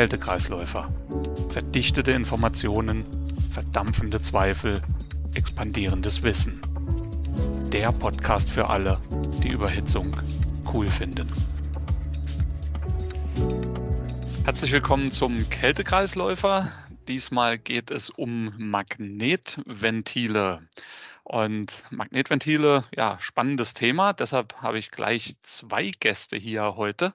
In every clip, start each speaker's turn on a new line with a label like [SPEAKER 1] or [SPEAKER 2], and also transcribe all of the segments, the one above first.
[SPEAKER 1] Kältekreisläufer. Verdichtete Informationen, verdampfende Zweifel, expandierendes Wissen. Der Podcast für alle, die Überhitzung cool finden. Herzlich willkommen zum Kältekreisläufer. Diesmal geht es um Magnetventile. Und Magnetventile, ja, spannendes Thema. Deshalb habe ich gleich zwei Gäste hier heute.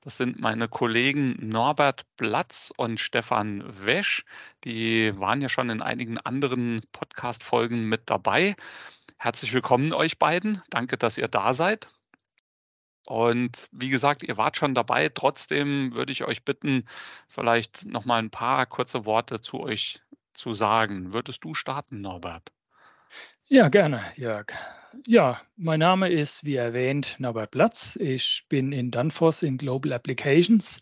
[SPEAKER 1] Das sind meine Kollegen Norbert Platz und Stefan Wesch. Die waren ja schon in einigen anderen Podcast-Folgen mit dabei. Herzlich willkommen euch beiden. Danke, dass ihr da seid. Und wie gesagt, ihr wart schon dabei. Trotzdem würde ich euch bitten, vielleicht noch mal ein paar kurze Worte zu euch zu sagen. Würdest du starten, Norbert?
[SPEAKER 2] Ja, gerne, Jörg. Ja, mein Name ist, wie erwähnt, Norbert Platz. Ich bin in Danfoss in Global Applications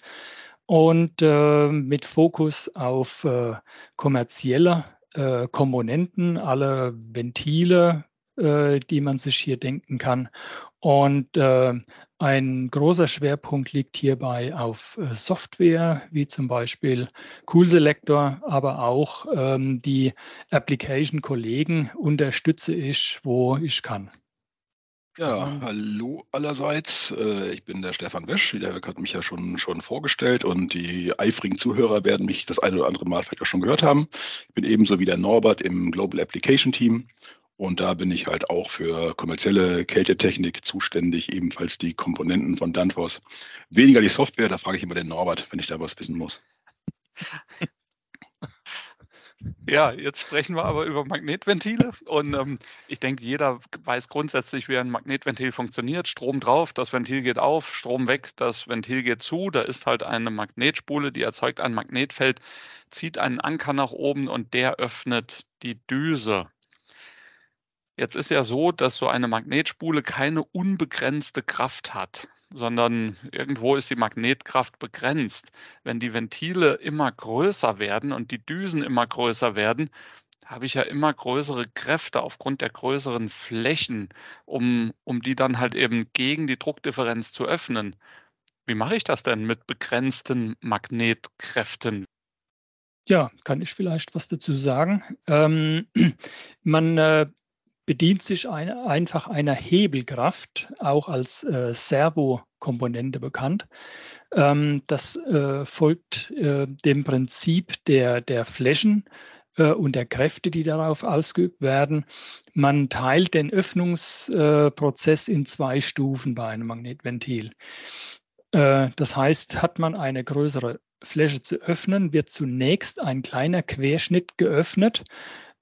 [SPEAKER 2] und äh, mit Fokus auf äh, kommerzielle äh, Komponenten, alle Ventile, äh, die man sich hier denken kann. Und äh, ein großer Schwerpunkt liegt hierbei auf äh, Software, wie zum Beispiel Cool Selector, aber auch ähm, die Application-Kollegen unterstütze ich, wo ich kann.
[SPEAKER 3] Ja, hallo allerseits. Äh, ich bin der Stefan Wesch. Der hat mich ja schon, schon vorgestellt und die eifrigen Zuhörer werden mich das eine oder andere Mal vielleicht auch schon gehört haben. Ich bin ebenso wie der Norbert im Global Application Team und da bin ich halt auch für kommerzielle Kältetechnik zuständig, ebenfalls die Komponenten von Danfoss. Weniger die Software, da frage ich immer den Norbert, wenn ich da was wissen muss.
[SPEAKER 1] Ja, jetzt sprechen wir aber über Magnetventile. Und ähm, ich denke, jeder weiß grundsätzlich, wie ein Magnetventil funktioniert. Strom drauf, das Ventil geht auf, Strom weg, das Ventil geht zu. Da ist halt eine Magnetspule, die erzeugt ein Magnetfeld, zieht einen Anker nach oben und der öffnet die Düse. Jetzt ist ja so, dass so eine Magnetspule keine unbegrenzte Kraft hat, sondern irgendwo ist die Magnetkraft begrenzt. Wenn die Ventile immer größer werden und die Düsen immer größer werden, habe ich ja immer größere Kräfte aufgrund der größeren Flächen, um, um die dann halt eben gegen die Druckdifferenz zu öffnen. Wie mache ich das denn mit begrenzten Magnetkräften?
[SPEAKER 2] Ja, kann ich vielleicht was dazu sagen. Ähm, man äh, bedient sich ein, einfach einer Hebelkraft, auch als äh, Servokomponente bekannt. Ähm, das äh, folgt äh, dem Prinzip der, der Flächen äh, und der Kräfte, die darauf ausgeübt werden. Man teilt den Öffnungsprozess in zwei Stufen bei einem Magnetventil. Äh, das heißt, hat man eine größere Fläche zu öffnen, wird zunächst ein kleiner Querschnitt geöffnet.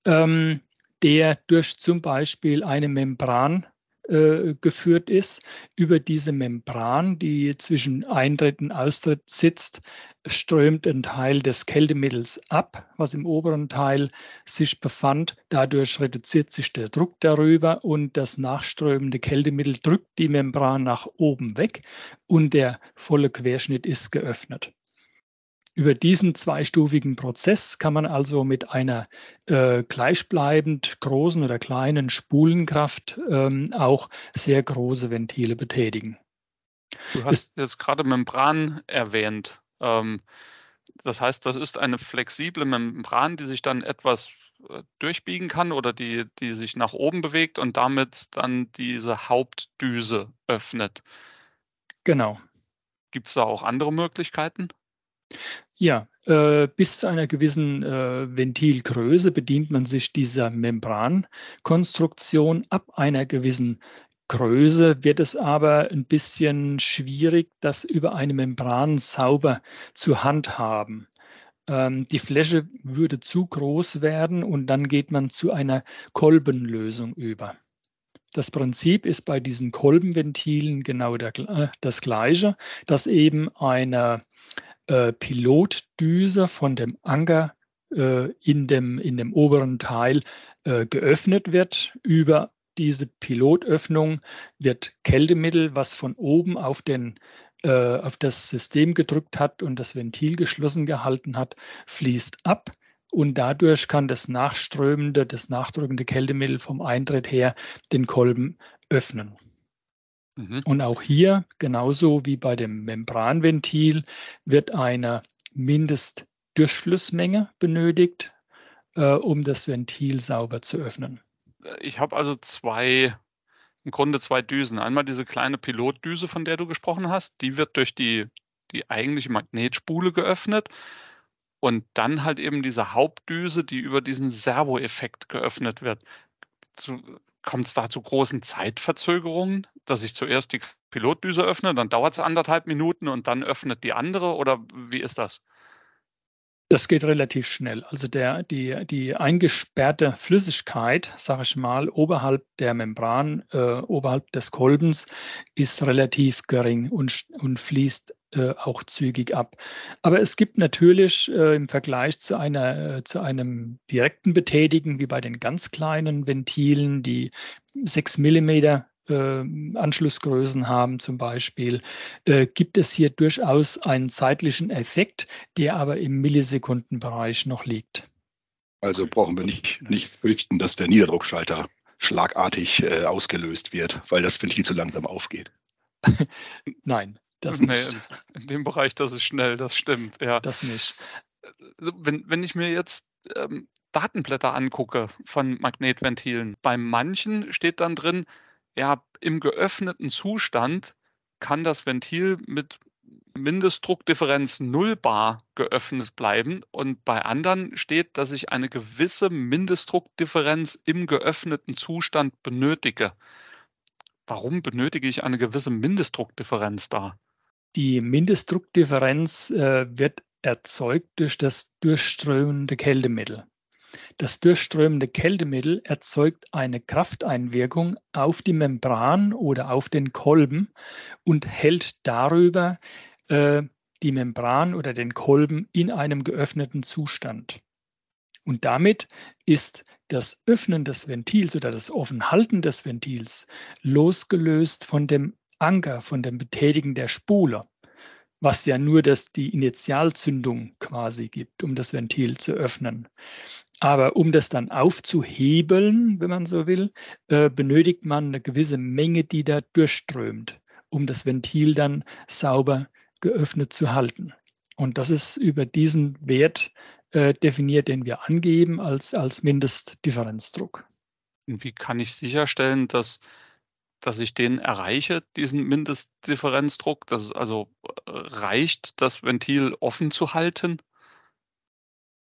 [SPEAKER 2] Ähm, der durch zum Beispiel eine Membran äh, geführt ist. Über diese Membran, die zwischen Eintritt und Austritt sitzt, strömt ein Teil des Kältemittels ab, was im oberen Teil sich befand. Dadurch reduziert sich der Druck darüber und das nachströmende Kältemittel drückt die Membran nach oben weg und der volle Querschnitt ist geöffnet. Über diesen zweistufigen Prozess kann man also mit einer äh, gleichbleibend großen oder kleinen Spulenkraft ähm, auch sehr große Ventile betätigen.
[SPEAKER 1] Du hast jetzt gerade Membran erwähnt. Ähm, das heißt, das ist eine flexible Membran, die sich dann etwas äh, durchbiegen kann oder die, die sich nach oben bewegt und damit dann diese Hauptdüse öffnet.
[SPEAKER 2] Genau.
[SPEAKER 1] Gibt es da auch andere Möglichkeiten?
[SPEAKER 2] Ja, äh, bis zu einer gewissen äh, Ventilgröße bedient man sich dieser Membrankonstruktion. Ab einer gewissen Größe wird es aber ein bisschen schwierig, das über eine Membran sauber zu handhaben. Ähm, die Fläche würde zu groß werden und dann geht man zu einer Kolbenlösung über. Das Prinzip ist bei diesen Kolbenventilen genau der, äh, das gleiche, dass eben eine äh, Pilotdüse von dem Anker äh, in, dem, in dem oberen Teil äh, geöffnet wird. Über diese Pilotöffnung wird Kältemittel, was von oben auf, den, äh, auf das System gedrückt hat und das Ventil geschlossen gehalten hat, fließt ab. Und dadurch kann das nachströmende, das nachdrückende Kältemittel vom Eintritt her den Kolben öffnen. Mhm. Und auch hier, genauso wie bei dem Membranventil, wird eine Mindestdurchflussmenge benötigt, äh, um das Ventil sauber zu öffnen.
[SPEAKER 1] Ich habe also zwei, im Grunde zwei Düsen. Einmal diese kleine Pilotdüse, von der du gesprochen hast, die wird durch die, die eigentliche Magnetspule geöffnet. Und dann halt eben diese Hauptdüse, die über diesen Servoeffekt geöffnet wird. Kommt es da zu großen Zeitverzögerungen, dass ich zuerst die Pilotdüse öffne, dann dauert es anderthalb Minuten und dann öffnet die andere oder wie ist das?
[SPEAKER 2] Das geht relativ schnell. Also der, die, die eingesperrte Flüssigkeit, sage ich mal, oberhalb der Membran, äh, oberhalb des Kolbens, ist relativ gering und, und fließt äh, auch zügig ab. Aber es gibt natürlich äh, im Vergleich zu, einer, äh, zu einem direkten Betätigen, wie bei den ganz kleinen Ventilen, die 6 Millimeter äh, Anschlussgrößen haben zum Beispiel, äh, gibt es hier durchaus einen zeitlichen Effekt, der aber im Millisekundenbereich noch liegt.
[SPEAKER 3] Also brauchen wir nicht, nicht fürchten, dass der Niederdruckschalter schlagartig äh, ausgelöst wird, weil das Ventil zu langsam aufgeht.
[SPEAKER 2] Nein, das nee, nicht.
[SPEAKER 1] In, in, dem Bereich, das ist schnell, das stimmt, ja.
[SPEAKER 2] Das nicht.
[SPEAKER 1] Also, wenn, wenn ich mir jetzt ähm, Datenblätter angucke von Magnetventilen, bei manchen steht dann drin, ja, im geöffneten Zustand kann das Ventil mit Mindestdruckdifferenz 0 bar geöffnet bleiben und bei anderen steht, dass ich eine gewisse Mindestdruckdifferenz im geöffneten Zustand benötige. Warum benötige ich eine gewisse Mindestdruckdifferenz da?
[SPEAKER 2] Die Mindestdruckdifferenz äh, wird erzeugt durch das durchströmende Kältemittel. Das durchströmende Kältemittel erzeugt eine Krafteinwirkung auf die Membran oder auf den Kolben und hält darüber äh, die Membran oder den Kolben in einem geöffneten Zustand. Und damit ist das Öffnen des Ventils oder das Offenhalten des Ventils losgelöst von dem Anker, von dem Betätigen der Spule was ja nur das, die Initialzündung quasi gibt, um das Ventil zu öffnen. Aber um das dann aufzuhebeln, wenn man so will, äh, benötigt man eine gewisse Menge, die da durchströmt, um das Ventil dann sauber geöffnet zu halten. Und das ist über diesen Wert äh, definiert, den wir angeben als, als Mindestdifferenzdruck.
[SPEAKER 1] Wie kann ich sicherstellen, dass dass ich den erreiche, diesen Mindestdifferenzdruck, dass es also äh, reicht, das Ventil offen zu halten?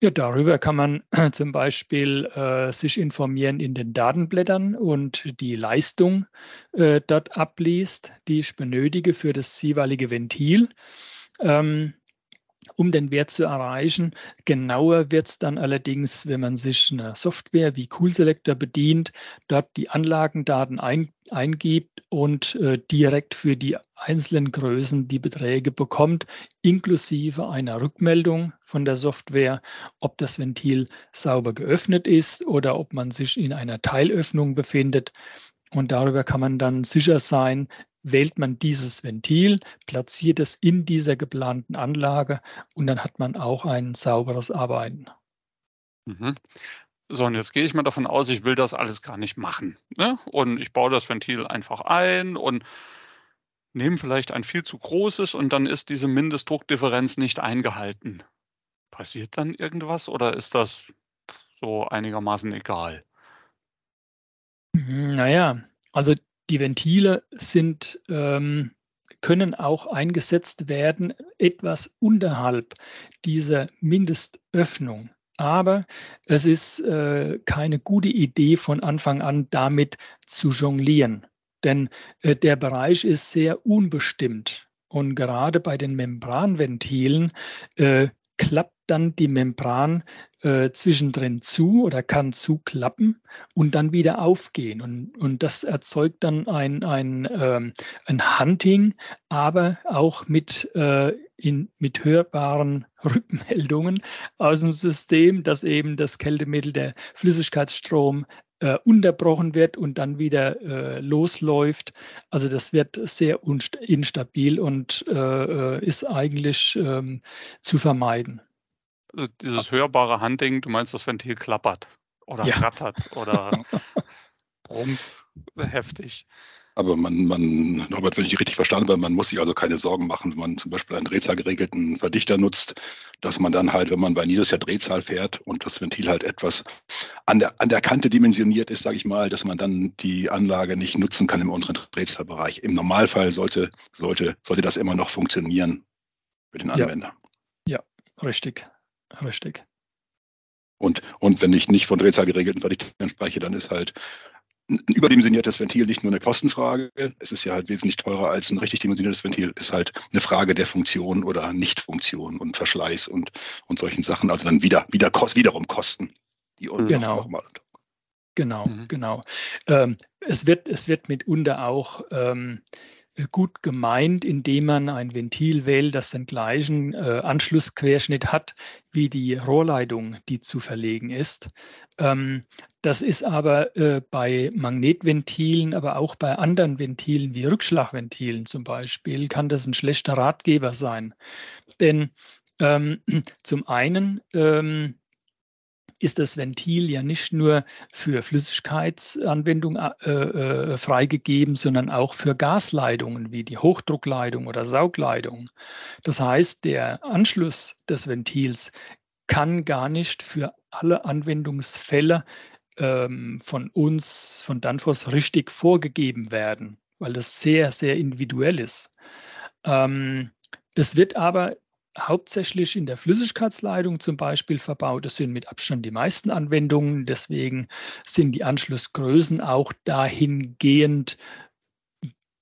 [SPEAKER 2] Ja, darüber kann man zum Beispiel äh, sich informieren in den Datenblättern und die Leistung äh, dort abliest, die ich benötige für das jeweilige Ventil. Ähm, um den Wert zu erreichen. Genauer wird es dann allerdings, wenn man sich eine Software wie Cool Selector bedient, dort die Anlagendaten ein, eingibt und äh, direkt für die einzelnen Größen die Beträge bekommt, inklusive einer Rückmeldung von der Software, ob das Ventil sauber geöffnet ist oder ob man sich in einer Teilöffnung befindet. Und darüber kann man dann sicher sein, wählt man dieses Ventil, platziert es in dieser geplanten Anlage und dann hat man auch ein sauberes Arbeiten.
[SPEAKER 1] Mhm. So, und jetzt gehe ich mal davon aus, ich will das alles gar nicht machen. Ne? Und ich baue das Ventil einfach ein und nehme vielleicht ein viel zu großes und dann ist diese Mindestdruckdifferenz nicht eingehalten. Passiert dann irgendwas oder ist das so einigermaßen egal?
[SPEAKER 2] Naja, also die Ventile sind, ähm, können auch eingesetzt werden etwas unterhalb dieser Mindestöffnung. Aber es ist äh, keine gute Idee von Anfang an damit zu jonglieren, denn äh, der Bereich ist sehr unbestimmt. Und gerade bei den Membranventilen äh, klappt dann die Membran äh, zwischendrin zu oder kann zuklappen und dann wieder aufgehen. Und, und das erzeugt dann ein, ein, ähm, ein Hunting, aber auch mit, äh, in, mit hörbaren Rückmeldungen aus dem System, dass eben das Kältemittel, der Flüssigkeitsstrom äh, unterbrochen wird und dann wieder äh, losläuft. Also das wird sehr instabil und äh, äh, ist eigentlich ähm, zu vermeiden.
[SPEAKER 1] Also dieses hörbare Hunting, du meinst, das Ventil klappert oder ja. rattert oder brummt heftig.
[SPEAKER 3] Aber man, man, Norbert, wenn ich richtig verstanden habe, man muss sich also keine Sorgen machen, wenn man zum Beispiel einen drehzahlgeregelten Verdichter nutzt, dass man dann halt, wenn man bei niedriger Drehzahl fährt und das Ventil halt etwas an der, an der Kante dimensioniert ist, sage ich mal, dass man dann die Anlage nicht nutzen kann im unteren Drehzahlbereich. Im Normalfall sollte, sollte, sollte das immer noch funktionieren für den Anwender.
[SPEAKER 2] Ja, ja richtig, richtig.
[SPEAKER 3] Und, und wenn ich nicht von Drehzahl geregelten Verdichtern spreche, dann ist halt ein überdimensioniertes Ventil nicht nur eine Kostenfrage. Es ist ja halt wesentlich teurer als ein richtig dimensioniertes Ventil. Es ist halt eine Frage der Funktion oder Nichtfunktion und Verschleiß und, und solchen Sachen. Also dann wieder, wieder wiederum Kosten,
[SPEAKER 2] die genau. nochmal. Genau, mhm. genau. Ähm, es, wird, es wird mitunter auch ähm, gut gemeint, indem man ein Ventil wählt, das den gleichen äh, Anschlussquerschnitt hat wie die Rohrleitung, die zu verlegen ist. Ähm, das ist aber äh, bei Magnetventilen, aber auch bei anderen Ventilen wie Rückschlagventilen zum Beispiel, kann das ein schlechter Ratgeber sein. Denn ähm, zum einen ähm, ist das Ventil ja nicht nur für Flüssigkeitsanwendung äh, äh, freigegeben, sondern auch für Gasleitungen wie die Hochdruckleitung oder Saugleitung. Das heißt, der Anschluss des Ventils kann gar nicht für alle Anwendungsfälle ähm, von uns, von Danfoss, richtig vorgegeben werden, weil das sehr, sehr individuell ist. Ähm, es wird aber hauptsächlich in der Flüssigkeitsleitung zum Beispiel verbaut. Das sind mit Abstand die meisten Anwendungen. Deswegen sind die Anschlussgrößen auch dahingehend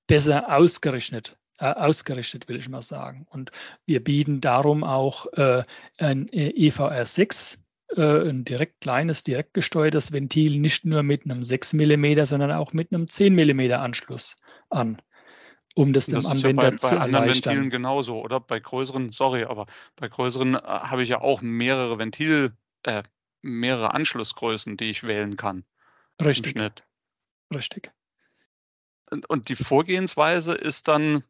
[SPEAKER 2] besser ausgerichtet. Äh, ausgerichtet, will ich mal sagen. Und wir bieten darum auch äh, ein EVR6, äh, ein direkt kleines, direkt gesteuertes Ventil, nicht nur mit einem 6 mm, sondern auch mit einem 10 mm Anschluss an um das, das dem Anwender ja bei, zu bei anderen. Ventilen
[SPEAKER 1] genauso, oder? Bei größeren, sorry, aber bei größeren äh, habe ich ja auch mehrere Ventil, äh, mehrere Anschlussgrößen, die ich wählen kann.
[SPEAKER 2] Richtig. Richtig.
[SPEAKER 1] Und, und die Vorgehensweise ist dann,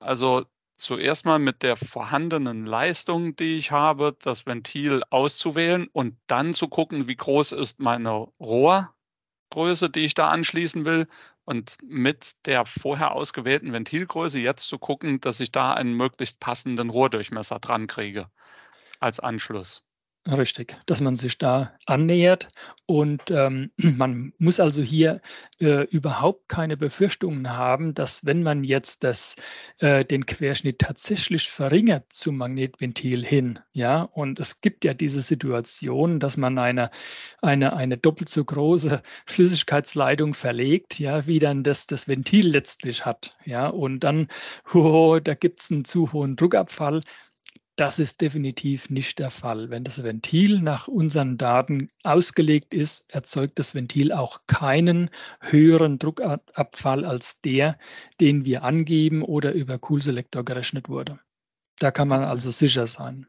[SPEAKER 1] also zuerst mal mit der vorhandenen Leistung, die ich habe, das Ventil auszuwählen und dann zu gucken, wie groß ist meine Rohrgröße, die ich da anschließen will und mit der vorher ausgewählten Ventilgröße jetzt zu gucken, dass ich da einen möglichst passenden Rohrdurchmesser dran kriege als Anschluss.
[SPEAKER 2] Richtig, dass man sich da annähert. Und ähm, man muss also hier äh, überhaupt keine Befürchtungen haben, dass wenn man jetzt das, äh, den Querschnitt tatsächlich verringert zum Magnetventil hin, ja, und es gibt ja diese Situation, dass man eine, eine, eine doppelt so große Flüssigkeitsleitung verlegt, ja, wie dann das, das Ventil letztlich hat, ja, und dann, oh, da gibt es einen zu hohen Druckabfall, das ist definitiv nicht der Fall. Wenn das Ventil nach unseren Daten ausgelegt ist, erzeugt das Ventil auch keinen höheren Druckabfall als der, den wir angeben oder über Coolselektor gerechnet wurde. Da kann man also sicher sein.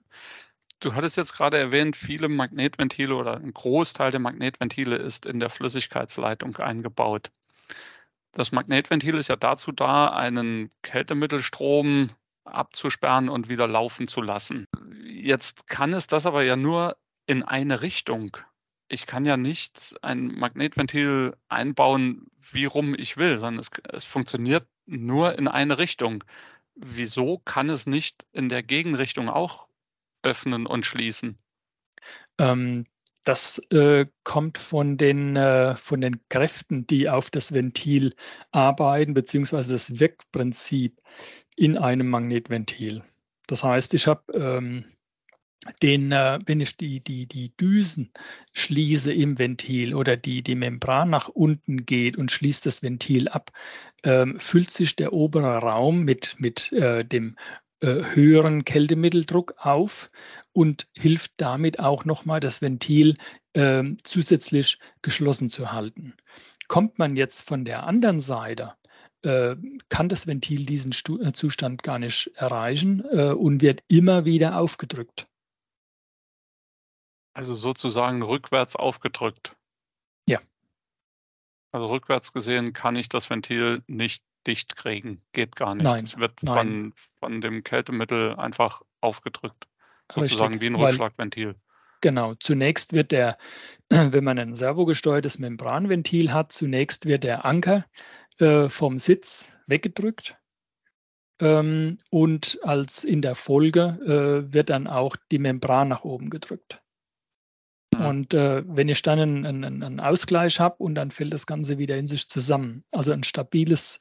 [SPEAKER 1] Du hattest jetzt gerade erwähnt, viele Magnetventile oder ein Großteil der Magnetventile ist in der Flüssigkeitsleitung eingebaut. Das Magnetventil ist ja dazu da, einen Kältemittelstrom abzusperren und wieder laufen zu lassen. Jetzt kann es das aber ja nur in eine Richtung. Ich kann ja nicht ein Magnetventil einbauen, wie rum ich will, sondern es, es funktioniert nur in eine Richtung. Wieso kann es nicht in der Gegenrichtung auch öffnen und schließen?
[SPEAKER 2] Ähm, das äh, kommt von den, äh, von den Kräften, die auf das Ventil arbeiten, beziehungsweise das Wirkprinzip in einem Magnetventil. Das heißt, ich habe ähm, den, äh, wenn ich die, die, die Düsen schließe im Ventil oder die, die Membran nach unten geht und schließt das Ventil ab, ähm, füllt sich der obere Raum mit, mit äh, dem höheren Kältemitteldruck auf und hilft damit auch nochmal das Ventil äh, zusätzlich geschlossen zu halten. Kommt man jetzt von der anderen Seite, äh, kann das Ventil diesen Stu äh, Zustand gar nicht erreichen äh, und wird immer wieder aufgedrückt.
[SPEAKER 1] Also sozusagen rückwärts aufgedrückt.
[SPEAKER 2] Ja.
[SPEAKER 1] Also rückwärts gesehen kann ich das Ventil nicht dicht kriegen. Geht gar nicht.
[SPEAKER 2] Nein,
[SPEAKER 1] es wird
[SPEAKER 2] nein.
[SPEAKER 1] Von, von dem Kältemittel einfach aufgedrückt. Sozusagen Richtig, wie ein Rückschlagventil.
[SPEAKER 2] Genau, zunächst wird der, wenn man ein servogesteuertes Membranventil hat, zunächst wird der Anker äh, vom Sitz weggedrückt. Ähm, und als in der Folge äh, wird dann auch die Membran nach oben gedrückt. Und äh, wenn ich dann einen, einen, einen Ausgleich habe und dann fällt das Ganze wieder in sich zusammen. Also ein stabiles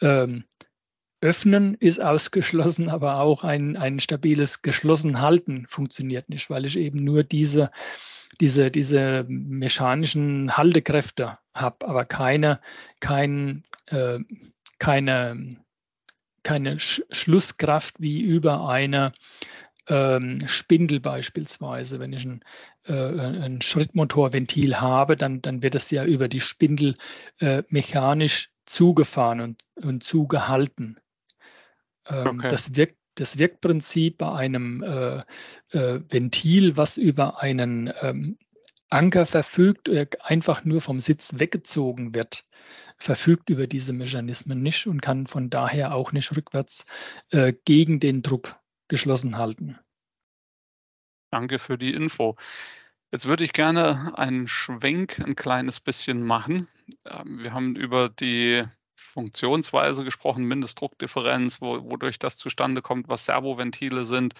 [SPEAKER 2] ähm, Öffnen ist ausgeschlossen, aber auch ein, ein stabiles Geschlossenhalten funktioniert nicht, weil ich eben nur diese, diese, diese mechanischen Haltekräfte habe, aber keine, kein, äh, keine, keine Sch Schlusskraft wie über eine ähm, Spindel beispielsweise. Wenn ich ein, äh, ein Schrittmotorventil habe, dann, dann wird es ja über die Spindel äh, mechanisch zugefahren und, und zugehalten. Ähm, okay. das, Wirk, das Wirkprinzip bei einem äh, äh, Ventil, was über einen ähm, Anker verfügt, oder einfach nur vom Sitz weggezogen wird, verfügt über diese Mechanismen nicht und kann von daher auch nicht rückwärts äh, gegen den Druck geschlossen halten.
[SPEAKER 1] Danke für die Info. Jetzt würde ich gerne einen Schwenk ein kleines bisschen machen. Ähm, wir haben über die Funktionsweise gesprochen, Mindestdruckdifferenz, wo, wodurch das zustande kommt, was Servoventile sind.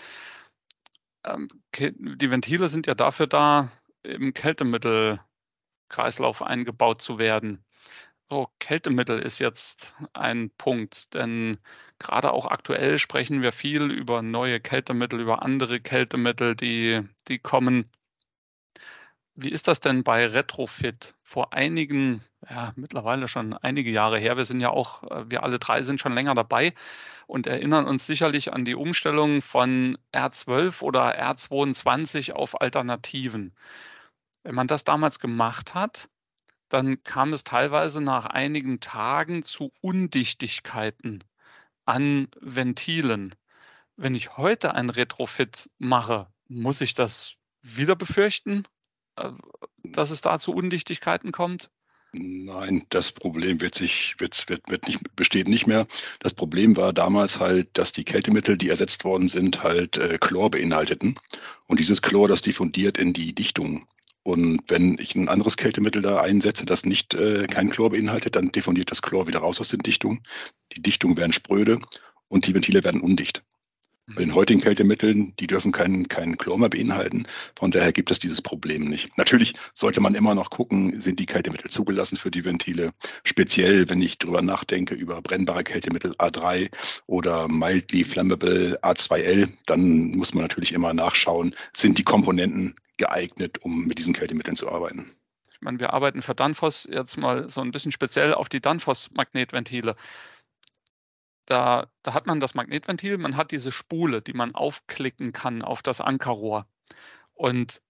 [SPEAKER 1] Ähm, die Ventile sind ja dafür da, im Kältemittelkreislauf eingebaut zu werden. So, Kältemittel ist jetzt ein Punkt, denn gerade auch aktuell sprechen wir viel über neue Kältemittel, über andere Kältemittel, die, die kommen. Wie ist das denn bei Retrofit? Vor einigen, ja, mittlerweile schon einige Jahre her, wir sind ja auch, äh, wir alle drei sind schon länger dabei und erinnern uns sicherlich an die Umstellung von R12 oder R22 auf Alternativen. Wenn man das damals gemacht hat, dann kam es teilweise nach einigen Tagen zu Undichtigkeiten an Ventilen. Wenn ich heute ein Retrofit mache, muss ich das wieder befürchten? Äh, dass es da zu Undichtigkeiten kommt?
[SPEAKER 3] Nein, das Problem wird sich, wird, wird, wird nicht, besteht nicht mehr. Das Problem war damals halt, dass die Kältemittel, die ersetzt worden sind, halt äh, Chlor beinhalteten. Und dieses Chlor, das diffundiert in die Dichtung. Und wenn ich ein anderes Kältemittel da einsetze, das nicht äh, kein Chlor beinhaltet, dann diffundiert das Chlor wieder raus aus den Dichtungen. Die Dichtungen werden spröde und die Ventile werden undicht. Bei den heutigen Kältemitteln, die dürfen keinen kein Chlor mehr beinhalten. Von daher gibt es dieses Problem nicht. Natürlich sollte man immer noch gucken, sind die Kältemittel zugelassen für die Ventile. Speziell, wenn ich drüber nachdenke, über brennbare Kältemittel A3 oder mildly flammable A2L, dann muss man natürlich immer nachschauen, sind die Komponenten geeignet, um mit diesen Kältemitteln zu arbeiten.
[SPEAKER 1] Ich meine, wir arbeiten für Danfoss jetzt mal so ein bisschen speziell auf die Danfoss-Magnetventile da, da hat man das Magnetventil, man hat diese Spule, die man aufklicken kann auf das Ankerrohr. Und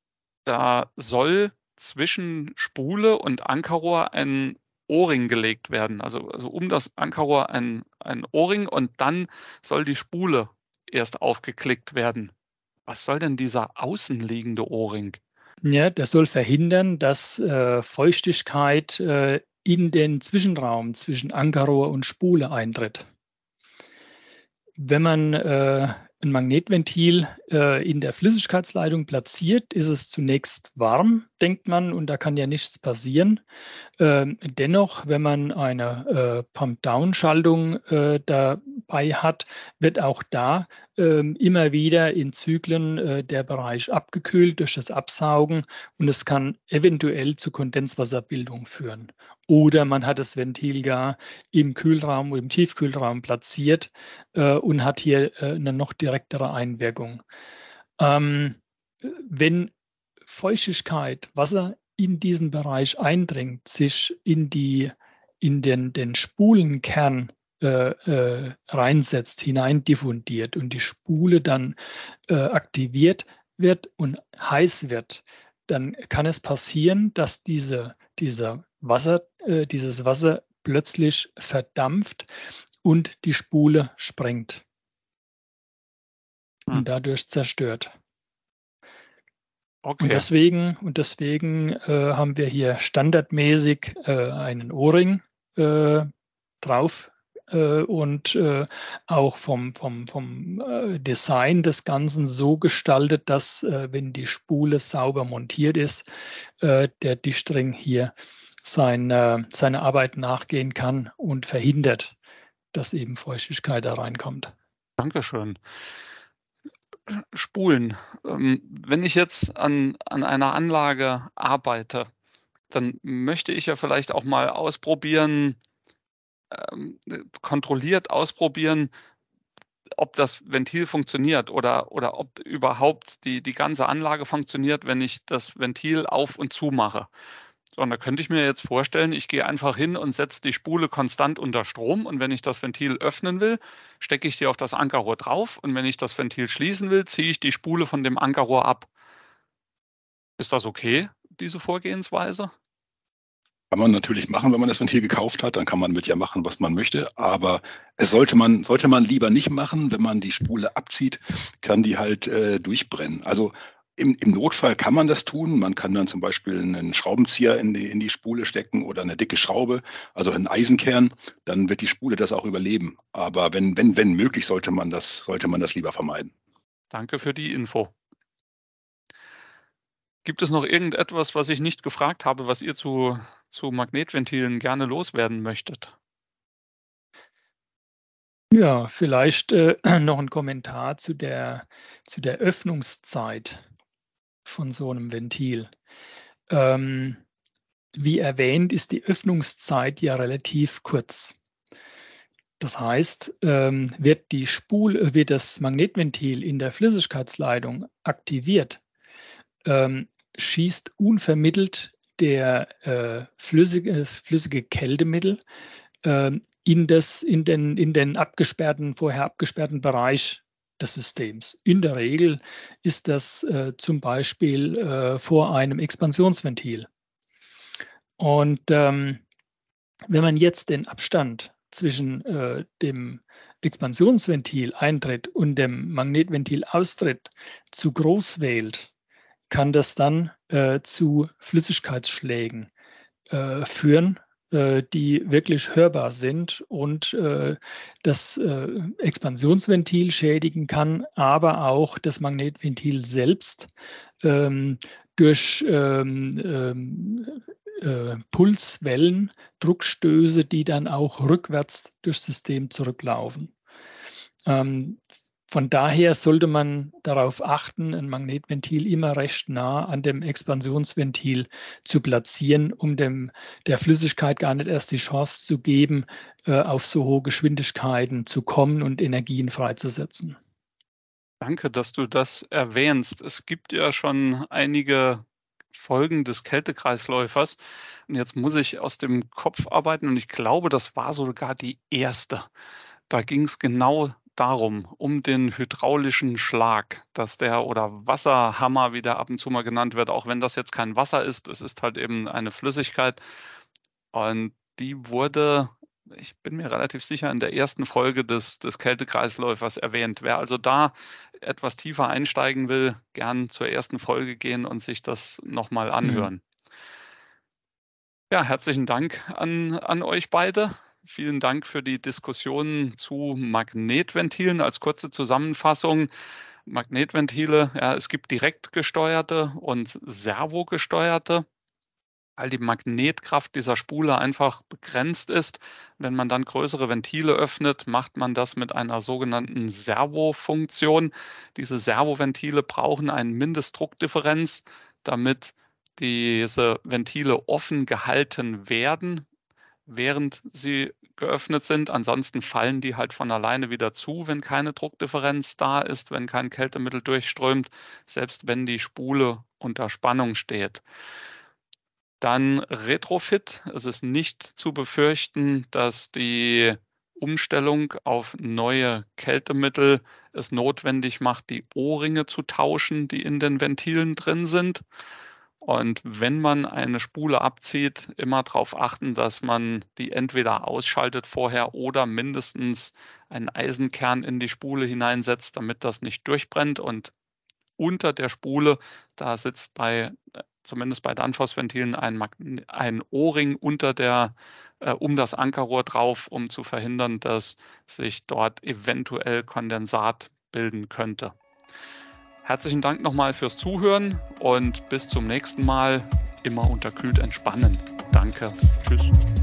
[SPEAKER 1] da soll zwischen Spule und Ankerrohr ein O-Ring gelegt werden. Also, also um das Ankerrohr ein, ein O-Ring und dann soll die Spule erst aufgeklickt werden. Was soll denn dieser außenliegende O-Ring?
[SPEAKER 2] Ja, das soll verhindern, dass äh, Feuchtigkeit äh, in den Zwischenraum zwischen Ankerrohr und Spule eintritt. Wenn man äh, ein Magnetventil äh, in der Flüssigkeitsleitung platziert, ist es zunächst warm, denkt man, und da kann ja nichts passieren. Ähm, dennoch, wenn man eine äh, Pump-Down-Schaltung äh, dabei hat, wird auch da ähm, immer wieder in Zyklen äh, der Bereich abgekühlt durch das Absaugen und es kann eventuell zu Kondenswasserbildung führen. Oder man hat das Ventil gar im Kühlraum oder im Tiefkühlraum platziert äh, und hat hier äh, eine noch direktere Einwirkung. Ähm, wenn Feuchtigkeit, Wasser in diesen Bereich eindringt, sich in, die, in den, den Spulenkern äh, äh, reinsetzt, hinein diffundiert und die Spule dann äh, aktiviert wird und heiß wird, dann kann es passieren, dass diese, dieser Wasser, äh, dieses Wasser plötzlich verdampft und die Spule sprengt hm. und dadurch zerstört. Okay. Und deswegen, und deswegen äh, haben wir hier standardmäßig äh, einen O-Ring äh, drauf äh, und äh, auch vom, vom, vom äh, Design des Ganzen so gestaltet, dass wenn die Spule sauber montiert ist, der Dichtring hier sein, äh, seine Arbeit nachgehen kann und verhindert, dass eben Feuchtigkeit da reinkommt.
[SPEAKER 1] Dankeschön. Spulen. Ähm, wenn ich jetzt an, an einer Anlage arbeite, dann möchte ich ja vielleicht auch mal ausprobieren, ähm, kontrolliert ausprobieren, ob das Ventil funktioniert oder, oder ob überhaupt die, die ganze Anlage funktioniert, wenn ich das Ventil auf und zu mache. So, und da könnte ich mir jetzt vorstellen, ich gehe einfach hin und setze die Spule konstant unter Strom und wenn ich das Ventil öffnen will, stecke ich die auf das Ankerrohr drauf und wenn ich das Ventil schließen will, ziehe ich die Spule von dem Ankerrohr ab. Ist das okay, diese Vorgehensweise?
[SPEAKER 3] Kann man natürlich machen, wenn man das Ventil gekauft hat, dann kann man mit ja machen, was man möchte. Aber es sollte man, sollte man lieber nicht machen. Wenn man die Spule abzieht, kann die halt äh, durchbrennen. Also im, Im, Notfall kann man das tun. Man kann dann zum Beispiel einen Schraubenzieher in die, in die Spule stecken oder eine dicke Schraube, also einen Eisenkern. Dann wird die Spule das auch überleben. Aber wenn, wenn, wenn möglich, sollte man das, sollte man das lieber vermeiden.
[SPEAKER 1] Danke für die Info. Gibt es noch irgendetwas, was ich nicht gefragt habe, was ihr zu zu Magnetventilen gerne loswerden möchtet.
[SPEAKER 2] Ja, vielleicht äh, noch ein Kommentar zu der, zu der Öffnungszeit von so einem Ventil. Ähm, wie erwähnt, ist die Öffnungszeit ja relativ kurz. Das heißt, ähm, wird die Spule, wird das Magnetventil in der Flüssigkeitsleitung aktiviert, ähm, schießt unvermittelt der äh, flüssige, flüssige Kältemittel äh, in, das, in, den, in den abgesperrten, vorher abgesperrten Bereich des Systems. In der Regel ist das äh, zum Beispiel äh, vor einem Expansionsventil. Und ähm, wenn man jetzt den Abstand zwischen äh, dem Expansionsventil Eintritt und dem Magnetventil Austritt zu groß wählt, kann das dann äh, zu Flüssigkeitsschlägen äh, führen, die wirklich hörbar sind und äh, das äh, Expansionsventil schädigen kann, aber auch das Magnetventil selbst ähm, durch ähm, ähm, äh, Pulswellen, Druckstöße, die dann auch rückwärts durchs System zurücklaufen. Ähm, von daher sollte man darauf achten, ein Magnetventil immer recht nah an dem Expansionsventil zu platzieren, um dem, der Flüssigkeit gar nicht erst die Chance zu geben, äh, auf so hohe Geschwindigkeiten zu kommen und Energien freizusetzen.
[SPEAKER 1] Danke, dass du das erwähnst. Es gibt ja schon einige Folgen des Kältekreisläufers. Und jetzt muss ich aus dem Kopf arbeiten und ich glaube, das war sogar die erste. Da ging es genau darum, um den hydraulischen Schlag, dass der oder Wasserhammer, wie der ab und zu mal genannt wird, auch wenn das jetzt kein Wasser ist, es ist halt eben eine Flüssigkeit. Und die wurde, ich bin mir relativ sicher, in der ersten Folge des, des Kältekreisläufers erwähnt. Wer also da etwas tiefer einsteigen will, gern zur ersten Folge gehen und sich das nochmal mhm. anhören. Mhm. Ja, herzlichen Dank an, an euch beide. Vielen Dank für die Diskussion zu Magnetventilen. Als kurze Zusammenfassung. Magnetventile, ja, es gibt direkt gesteuerte und servogesteuerte weil die Magnetkraft dieser Spule einfach begrenzt ist. Wenn man dann größere Ventile öffnet, macht man das mit einer sogenannten Servofunktion. Diese Servoventile brauchen eine Mindestdruckdifferenz, damit diese Ventile offen gehalten werden während sie geöffnet sind. Ansonsten fallen die halt von alleine wieder zu, wenn keine Druckdifferenz da ist, wenn kein Kältemittel durchströmt, selbst wenn die Spule unter Spannung steht. Dann Retrofit. Es ist nicht zu befürchten, dass die Umstellung auf neue Kältemittel es notwendig macht, die O-Ringe zu tauschen, die in den Ventilen drin sind. Und wenn man eine Spule abzieht, immer darauf achten, dass man die entweder ausschaltet vorher oder mindestens einen Eisenkern in die Spule hineinsetzt, damit das nicht durchbrennt. Und unter der Spule, da sitzt bei zumindest bei Danfoss-Ventilen ein, ein O-Ring unter der, äh, um das Ankerrohr drauf, um zu verhindern, dass sich dort eventuell Kondensat bilden könnte. Herzlichen Dank nochmal fürs Zuhören und bis zum nächsten Mal. Immer unterkühlt entspannen. Danke. Tschüss.